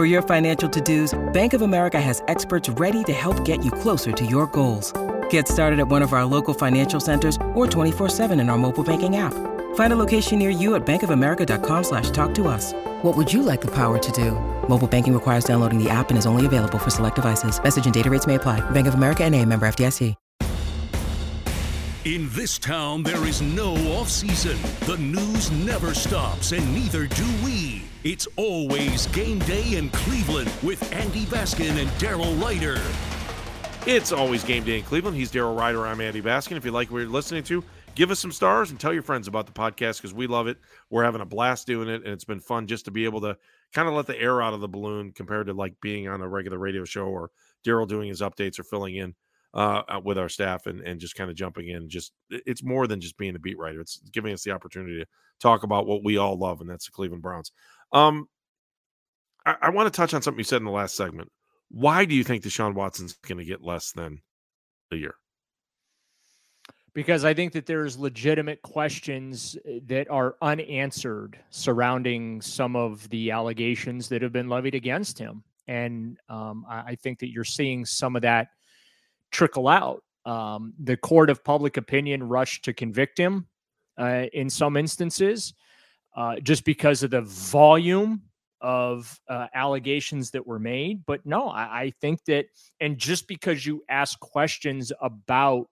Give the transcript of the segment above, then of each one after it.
For your financial to-dos, Bank of America has experts ready to help get you closer to your goals. Get started at one of our local financial centers or 24-7 in our mobile banking app. Find a location near you at bankofamerica.com slash talk to us. What would you like the power to do? Mobile banking requires downloading the app and is only available for select devices. Message and data rates may apply. Bank of America and a member FDIC. In this town, there is no off-season. The news never stops, and neither do we. It's always game day in Cleveland with Andy Baskin and Daryl Ruiter. It's always game day in Cleveland. He's Daryl Ruiter. I'm Andy Baskin. If you like what you're listening to, give us some stars and tell your friends about the podcast because we love it. We're having a blast doing it, and it's been fun just to be able to kind of let the air out of the balloon compared to like being on a regular radio show or Daryl doing his updates or filling in uh, with our staff and, and just kind of jumping in. Just it's more than just being a beat writer. It's giving us the opportunity to talk about what we all love, and that's the Cleveland Browns. Um, I, I want to touch on something you said in the last segment. Why do you think Deshaun Watson's going to get less than a year? Because I think that there's legitimate questions eh, that are unanswered surrounding some of the allegations that have been levied against him. And um, I, think that you're seeing some of that trickle out. Um, the court of public opinion rushed to convict him uh, in some instances uh, just because of the volume of uh, allegations that were made. But no, I, I think that, and just because you ask questions about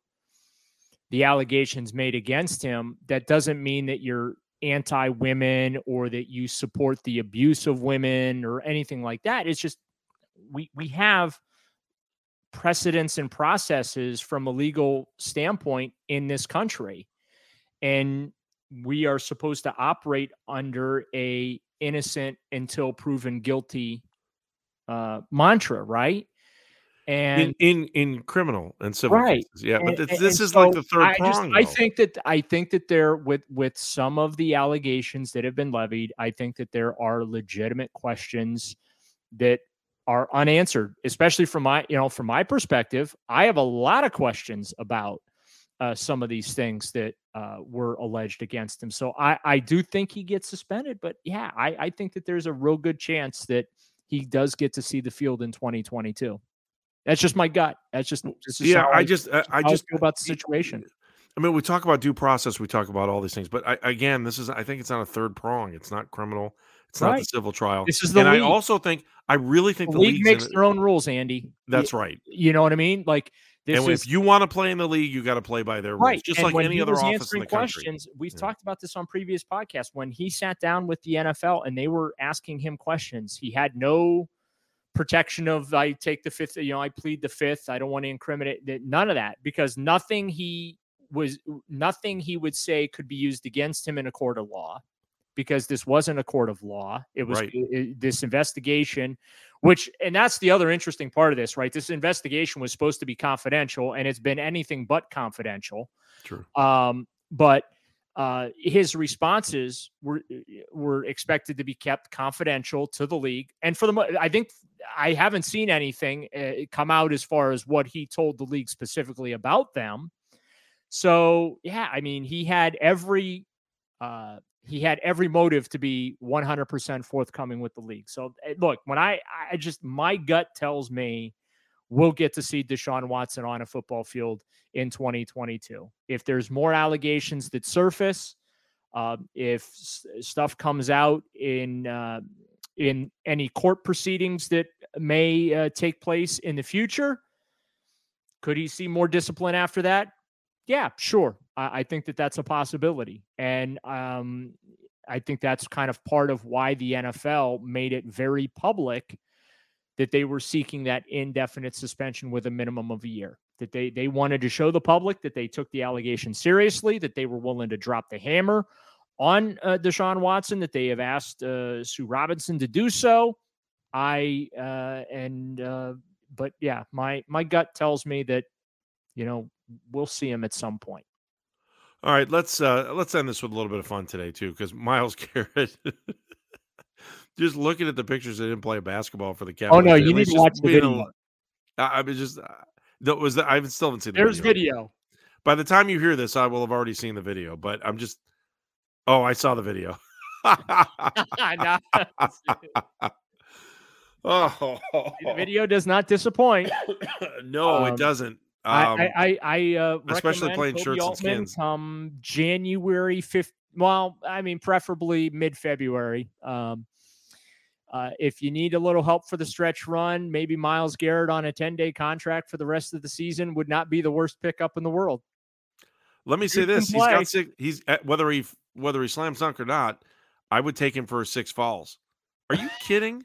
the allegations made against him, that doesn't mean that you're anti women or that you support the abuse of women or anything like that. It's just we we have precedents and processes from a legal standpoint in this country. And we are supposed to operate under a innocent until proven guilty uh, mantra, right? And in, in, in criminal and civil right. cases, yeah. But and, this, this and is so like the third I prong. Just, I think that I think that there with with some of the allegations that have been levied, I think that there are legitimate questions that are unanswered, especially from my you know from my perspective. I have a lot of questions about uh, some of these things that uh, were alleged against him. So I, I do think he gets suspended, but yeah, I, I think that there's a real good chance that he does get to see the field in 2022. That's just my gut. That's just, just yeah. I, I, just I, I just feel about the situation. I mean, we talk about due process, we talk about all these things, but I, again, this is I think it's on a third prong. It's not criminal. It's right. not the civil trial. This is the and league. I also think I really think the, the league makes their own rules, Andy. That's right. You know what I mean? Like this and is, if you want to play in the league, you got to play by their rules, right. just and like any other office in the questions, country. We've yeah. talked about this on previous podcasts. When he sat down with the NFL and they were asking him questions, he had no protection of I take the fifth, you know, I plead the fifth. I don't want to incriminate none of that because nothing he was nothing he would say could be used against him in a court of law because this wasn't a court of law. It was right. it, this investigation, which, and that's the other interesting part of this, right? This investigation was supposed to be confidential and it's been anything but confidential. True. Um, but uh, his responses were were expected to be kept confidential to the league, and for the I think I haven't seen anything uh, come out as far as what he told the league specifically about them. So yeah, I mean, he had every uh, he had every motive to be 100% forthcoming with the league. So eh, look, when I I just my gut tells me we'll get to see Deshaun Watson on a football field in 2022. If there's more allegations that surface, uh, if s- stuff comes out in uh, in any court proceedings that may uh, take place in the future. Could he see more discipline after that? Yeah, sure. I, I think that that's a possibility. And um, I think that's kind of part of why the NFL made it very public that they were seeking that indefinite suspension with a minimum of a year. That they they wanted to show the public that they took the allegation seriously, that they were willing to drop the hammer on uh, Deshaun Watson, that they have asked uh, Sue Robinson to do so. I uh, and uh, but yeah, my my gut tells me that you know we'll see him at some point. All right, let's uh let's end this with a little bit of fun today too, because Myles Garrett. just looking at the pictures, they didn't play basketball for the Cavaliers. Oh no, you need to watch the video. A, I, I was just uh, that was the, I haven't still haven't seen the There's video. video. By the time you hear this, I will have already seen the video. But I'm just oh, I saw the video. oh, the video does not disappoint. no, um, it doesn't. Um, I, I, I uh, especially playing Koby shirts Altman and skins. Come January fifth. Well, I mean, preferably mid February. Um, uh, if you need a little help for the stretch run, maybe Myles Garrett on a 10 day contract for the rest of the season would not be the worst pickup in the world. Let me say this: he's got six. He's whether he whether he slams dunk or not, I would take him for six falls. Are you kidding?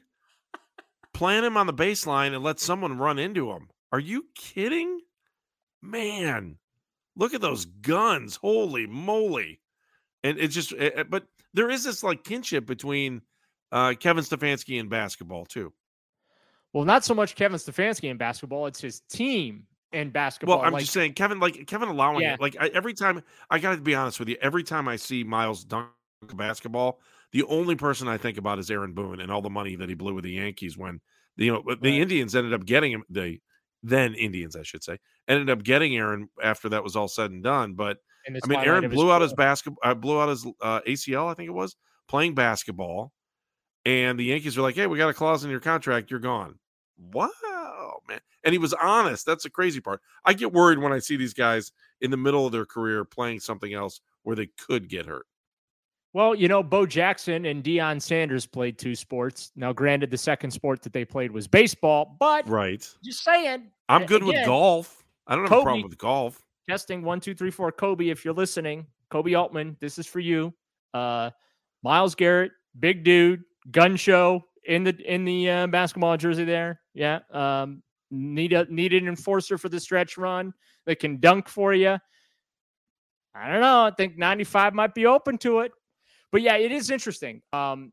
Plant him on the baseline and let someone run into him. Are you kidding? Man, look at those guns. Holy moly. And it's just, it, eh, eh, but there is this like kinship between uh, Kevin Stefanski and basketball too. Well, not so much Kevin Stefanski in basketball; it's his team in basketball. Well, I'm like, just saying, Kevin, like Kevin allowing Yeah. it. Like I, every time, I got to be honest with you. Every time I see Myles dunk basketball, the only person I think about is Aaron Boone and all the money that he blew with the Yankees when you know the Right. Indians ended up getting him. The then Indians, I should say, ended up getting Aaron after that was all said and done. But the I mean, Aaron of his blew out his basketball, uh, blew out his uh, ACL, I think it was, playing basketball. And the Yankees were like, "Hey, we got a clause in your contract. You're gone." Wow, man! And he was honest. That's the crazy part. I get worried when I see these guys in the middle of their career playing something else where they could get hurt. Well, you know, Bo Jackson and Deion Sanders played two sports. Now, granted, the second sport that they played was baseball, but Right. just saying, I'm good with golf. I don't have a problem with golf. testing one, two, three, four. Koby, if you're listening, Koby Altman, this is for you. Uh, Myles Garrett, big dude, gun show in the in the uh, basketball jersey there. Yeah, um, need a need an enforcer for the stretch run that can dunk for you. I don't know. I think 95 might be open to it, but yeah, it is interesting. Um,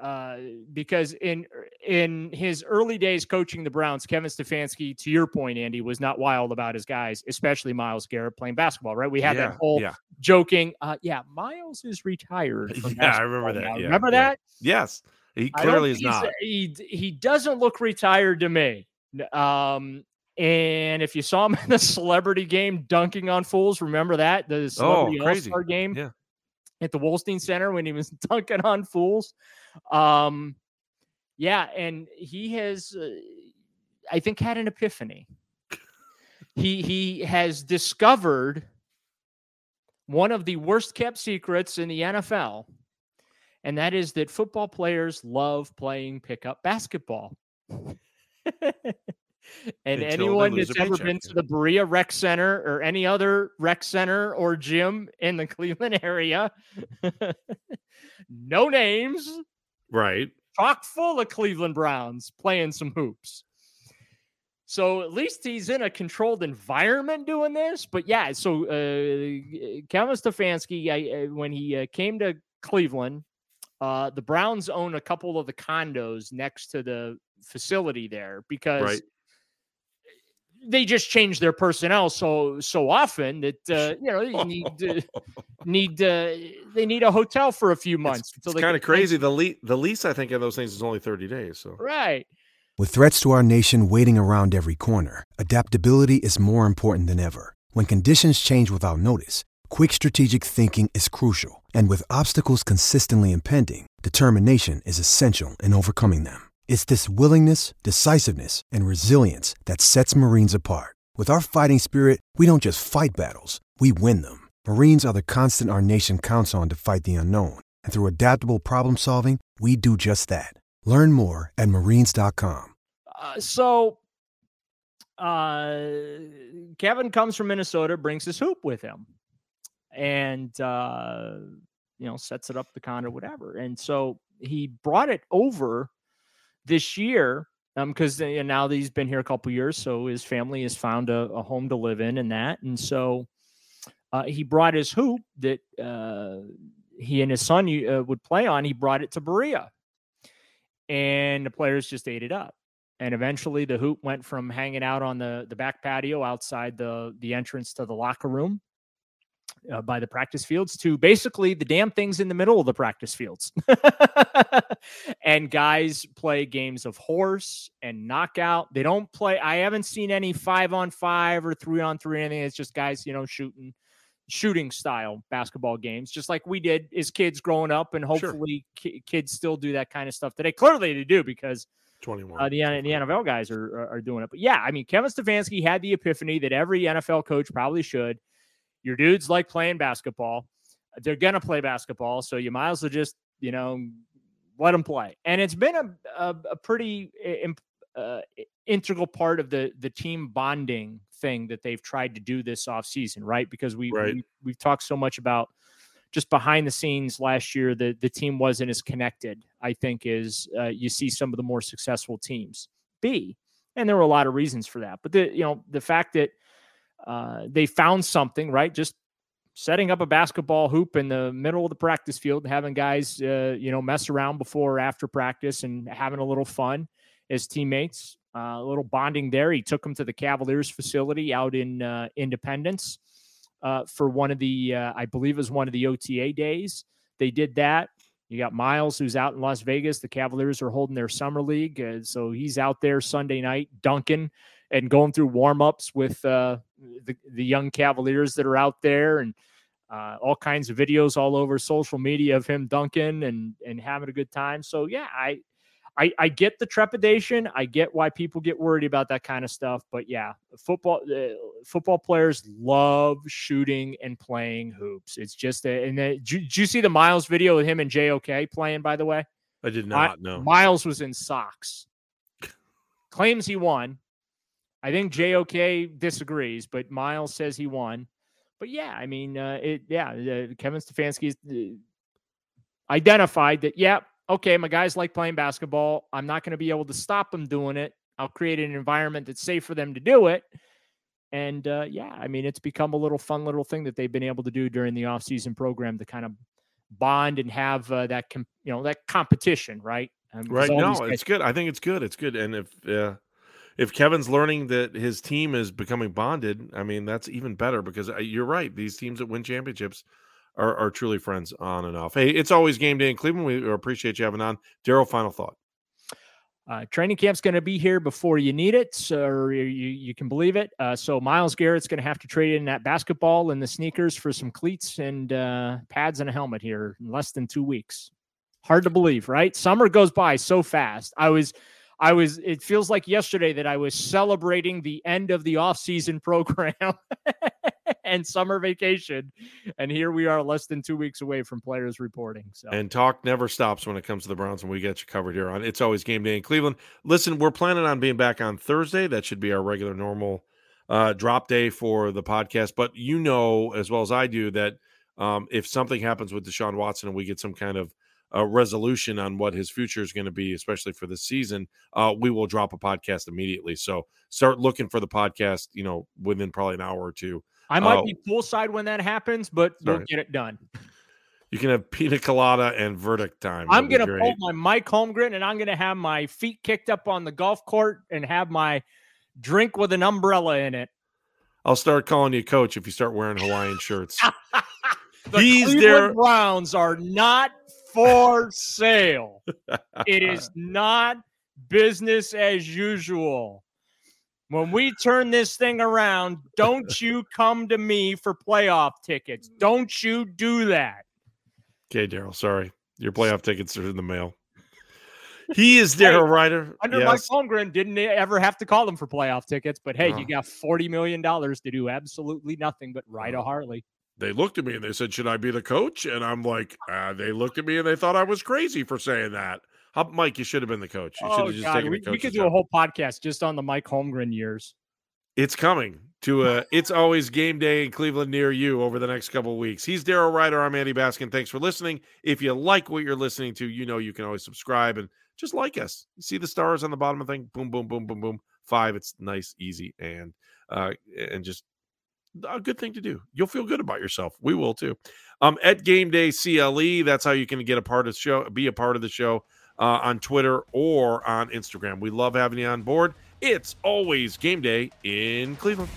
uh, because in in his early days coaching the Browns, Kevin Stefanski, to your point, Andy, was not wild about his guys, especially Myles Garrett playing basketball. Right? We had yeah, that whole yeah. joking. Uh, yeah, Myles is retired. Yeah, I remember that, now. yeah, Remember that? Yes, he clearly is not. He he doesn't look retired to me. Um, and if you saw him in the celebrity game dunking on fools, remember that the celebrity All crazy. Star game Yeah. At the Wolstein Center when he was dunking on fools. Um, yeah, and he has, uh, I think, had an epiphany. he he has discovered one of the worst kept secrets in the NFL, and that is that football players love playing pickup basketball. and Until anyone that's ever been to the Berea Rec Center or any other rec center or gym in the Cleveland area, no names, Right. chock full of Cleveland Browns playing some hoops. So at least he's in a controlled environment doing this. But yeah, so uh, Kevin Stefanski, I, uh, when he uh, came to Cleveland, uh, the Browns own a couple of the condos next to the facility there because Right. They just change their personnel so so often that uh, you know you need to, need uh, they need a hotel for a few months. It's, until they kind of play- crazy. The le- the lease I think of those things is only 30 days. So right? With threats to our nation waiting around every corner, adaptability is more important than ever. When conditions change without notice, quick strategic thinking is crucial. And with obstacles consistently impending, determination is essential in overcoming them. It's this willingness, decisiveness, and resilience that sets Marines apart. With our fighting spirit, we don't just fight battles, we win them. Marines are the constant our nation counts on to fight the unknown. And through adaptable problem solving, we do just that. Learn more at marines.com. Uh, so uh, Kevin comes from Minnesota, brings his hoop with him, and uh, you know sets it up the condo, whatever. And so he brought it over this year because um, now that he's been here a couple years, so his family has found a, a, home to live in and that, and so uh, he brought his hoop that uh, he and his son uh, would play on. He brought it to Berea, and the players just ate it up. And eventually, the hoop went from hanging out on the the back patio outside the the entrance to the locker room uh, by the practice fields to basically the damn things in the middle of the practice fields. and guys play games of horse and knockout. They don't play. I haven't seen any five on five or three on three. Anything. It's just guys, you know, shooting shooting style basketball games, just like we did as kids growing up, and hopefully sure. ki- kids still do that kind of stuff today. Clearly, they do because 21 uh, the, the NFL guys are, are, are doing it. But yeah, I mean, Kevin Stefanski had the epiphany that every NFL coach probably should. Your dudes like playing basketball; they're gonna play basketball, so you might as well just you know let them play. And it's been a a, a pretty uh, integral part of the the team bonding thing that they've tried to do this offseason, right? Because we, right. we we've talked so much about just behind the scenes last year the the team wasn't as connected. I think is uh, you see some of the more successful teams be, and there were a lot of reasons for that. But the you know the fact that uh, they found something right, just setting up a basketball hoop in the middle of the practice field, having guys uh, you know mess around before or after practice, and having a little fun as teammates. Uh, a little bonding there. He took him to the Cavaliers facility out in uh, Independence uh, for one of the, uh, I believe, it was one of the OTA days. They did that. You got Myles, who's out in Las Vegas. The Cavaliers are holding their summer league, uh, so he's out there Sunday night dunking and going through warm ups with uh, the the young Cavaliers that are out there, and all kinds of videos all over social media of him dunking and and having a good time. So yeah, I I, I get the trepidation. I get why people get worried about that kind of stuff. But yeah, football uh, football players love shooting and playing hoops. It's just a, and then, did, you, did you see the Myles video with him and JOK playing? By the way, I did not. know Myles was in socks. Claims he won. I think JOK disagrees, but Myles says he won. But yeah, I mean, uh, it. Yeah, uh, Kevin Stefanski's uh, identified that. Yeah, okay, my guys like playing basketball. I'm not going to be able to stop them doing it. I'll create an environment that's safe for them to do it. And uh, yeah, I mean, it's become a little fun little thing that they've been able to do during the offseason program to kind of bond and have uh, that, com- you know, that competition, right? Um, right. No, it's good. I think it's good. It's good. And if, uh, if Kevin's learning that his team is becoming bonded, I mean, that's even better because uh, you're right. These teams that win championships – are, are truly friends on and off. Hey, it's always game day in Cleveland. We appreciate you having on. Daryl, final thought. Uh, training camp's going to be here before you need it, so, or you, you can believe it. Uh, so Myles Garrett's going to have to trade in that basketball and the sneakers for some cleats and uh, pads and a helmet here in less than two weeks. Hard to believe, right? Summer goes by so fast. I was, I was. It feels like yesterday that I was celebrating the end of the offseason program. and summer vacation. And here we are less than two weeks away from players reporting. So and talk never stops when it comes to the Browns, and we get you covered here on It's Always Game Day in Cleveland. Listen, we're planning on being back on Thursday. That should be our regular normal uh, drop day for the podcast. But you know as well as I do that um, if something happens with Deshaun Watson and we get some kind of a resolution on what his future is going to be, especially for this season, uh, we will drop a podcast immediately. So start looking for the podcast, you know, within probably an hour or two I might be oh. poolside when that happens, but we'll get it done. You can have pina colada and verdict time. I'm going to pull my Mike Holmgren and I'm going to have my feet kicked up on the golf court and have my drink with an umbrella in it. I'll start calling you coach if you start wearing Hawaiian shirts. the He's Cleveland there. Browns are not for sale. it is not business as usual. When we turn this thing around, don't you come to me for playoff tickets. Don't you do that. Okay, Daryl. Sorry. Your playoff tickets are in the mail. He is Daryl hey, Ruiter. Under yes. Mike Holmgren, didn't ever have to call them for playoff tickets. But hey, you uh-huh. got $40 million to do absolutely nothing but ride a uh-huh. Harley. They looked at me and they said, Should I be the coach? And I'm like, uh, They looked at me and they thought I was crazy for saying that. How, Mike, you should have been the coach. You should Oh have just God, taken we, the we could do job. a whole podcast just on the Mike Holmgren years. It's coming to a it's always game day in Cleveland near you over the next couple of weeks. He's Daryl Ruiter. I'm Andy Baskin. Thanks for listening. If you like what you're listening to, you know you can always subscribe and just like us. You see the stars on the bottom of the thing? Boom, boom, boom, boom, boom. Five. It's nice, easy, and uh and just a good thing to do. You'll feel good about yourself. We will too. Um, at Game Day CLE, that's how you can get a part of the show, be a part of the show uh, on Twitter or on Instagram. We love having you on board. It's always game day in Cleveland.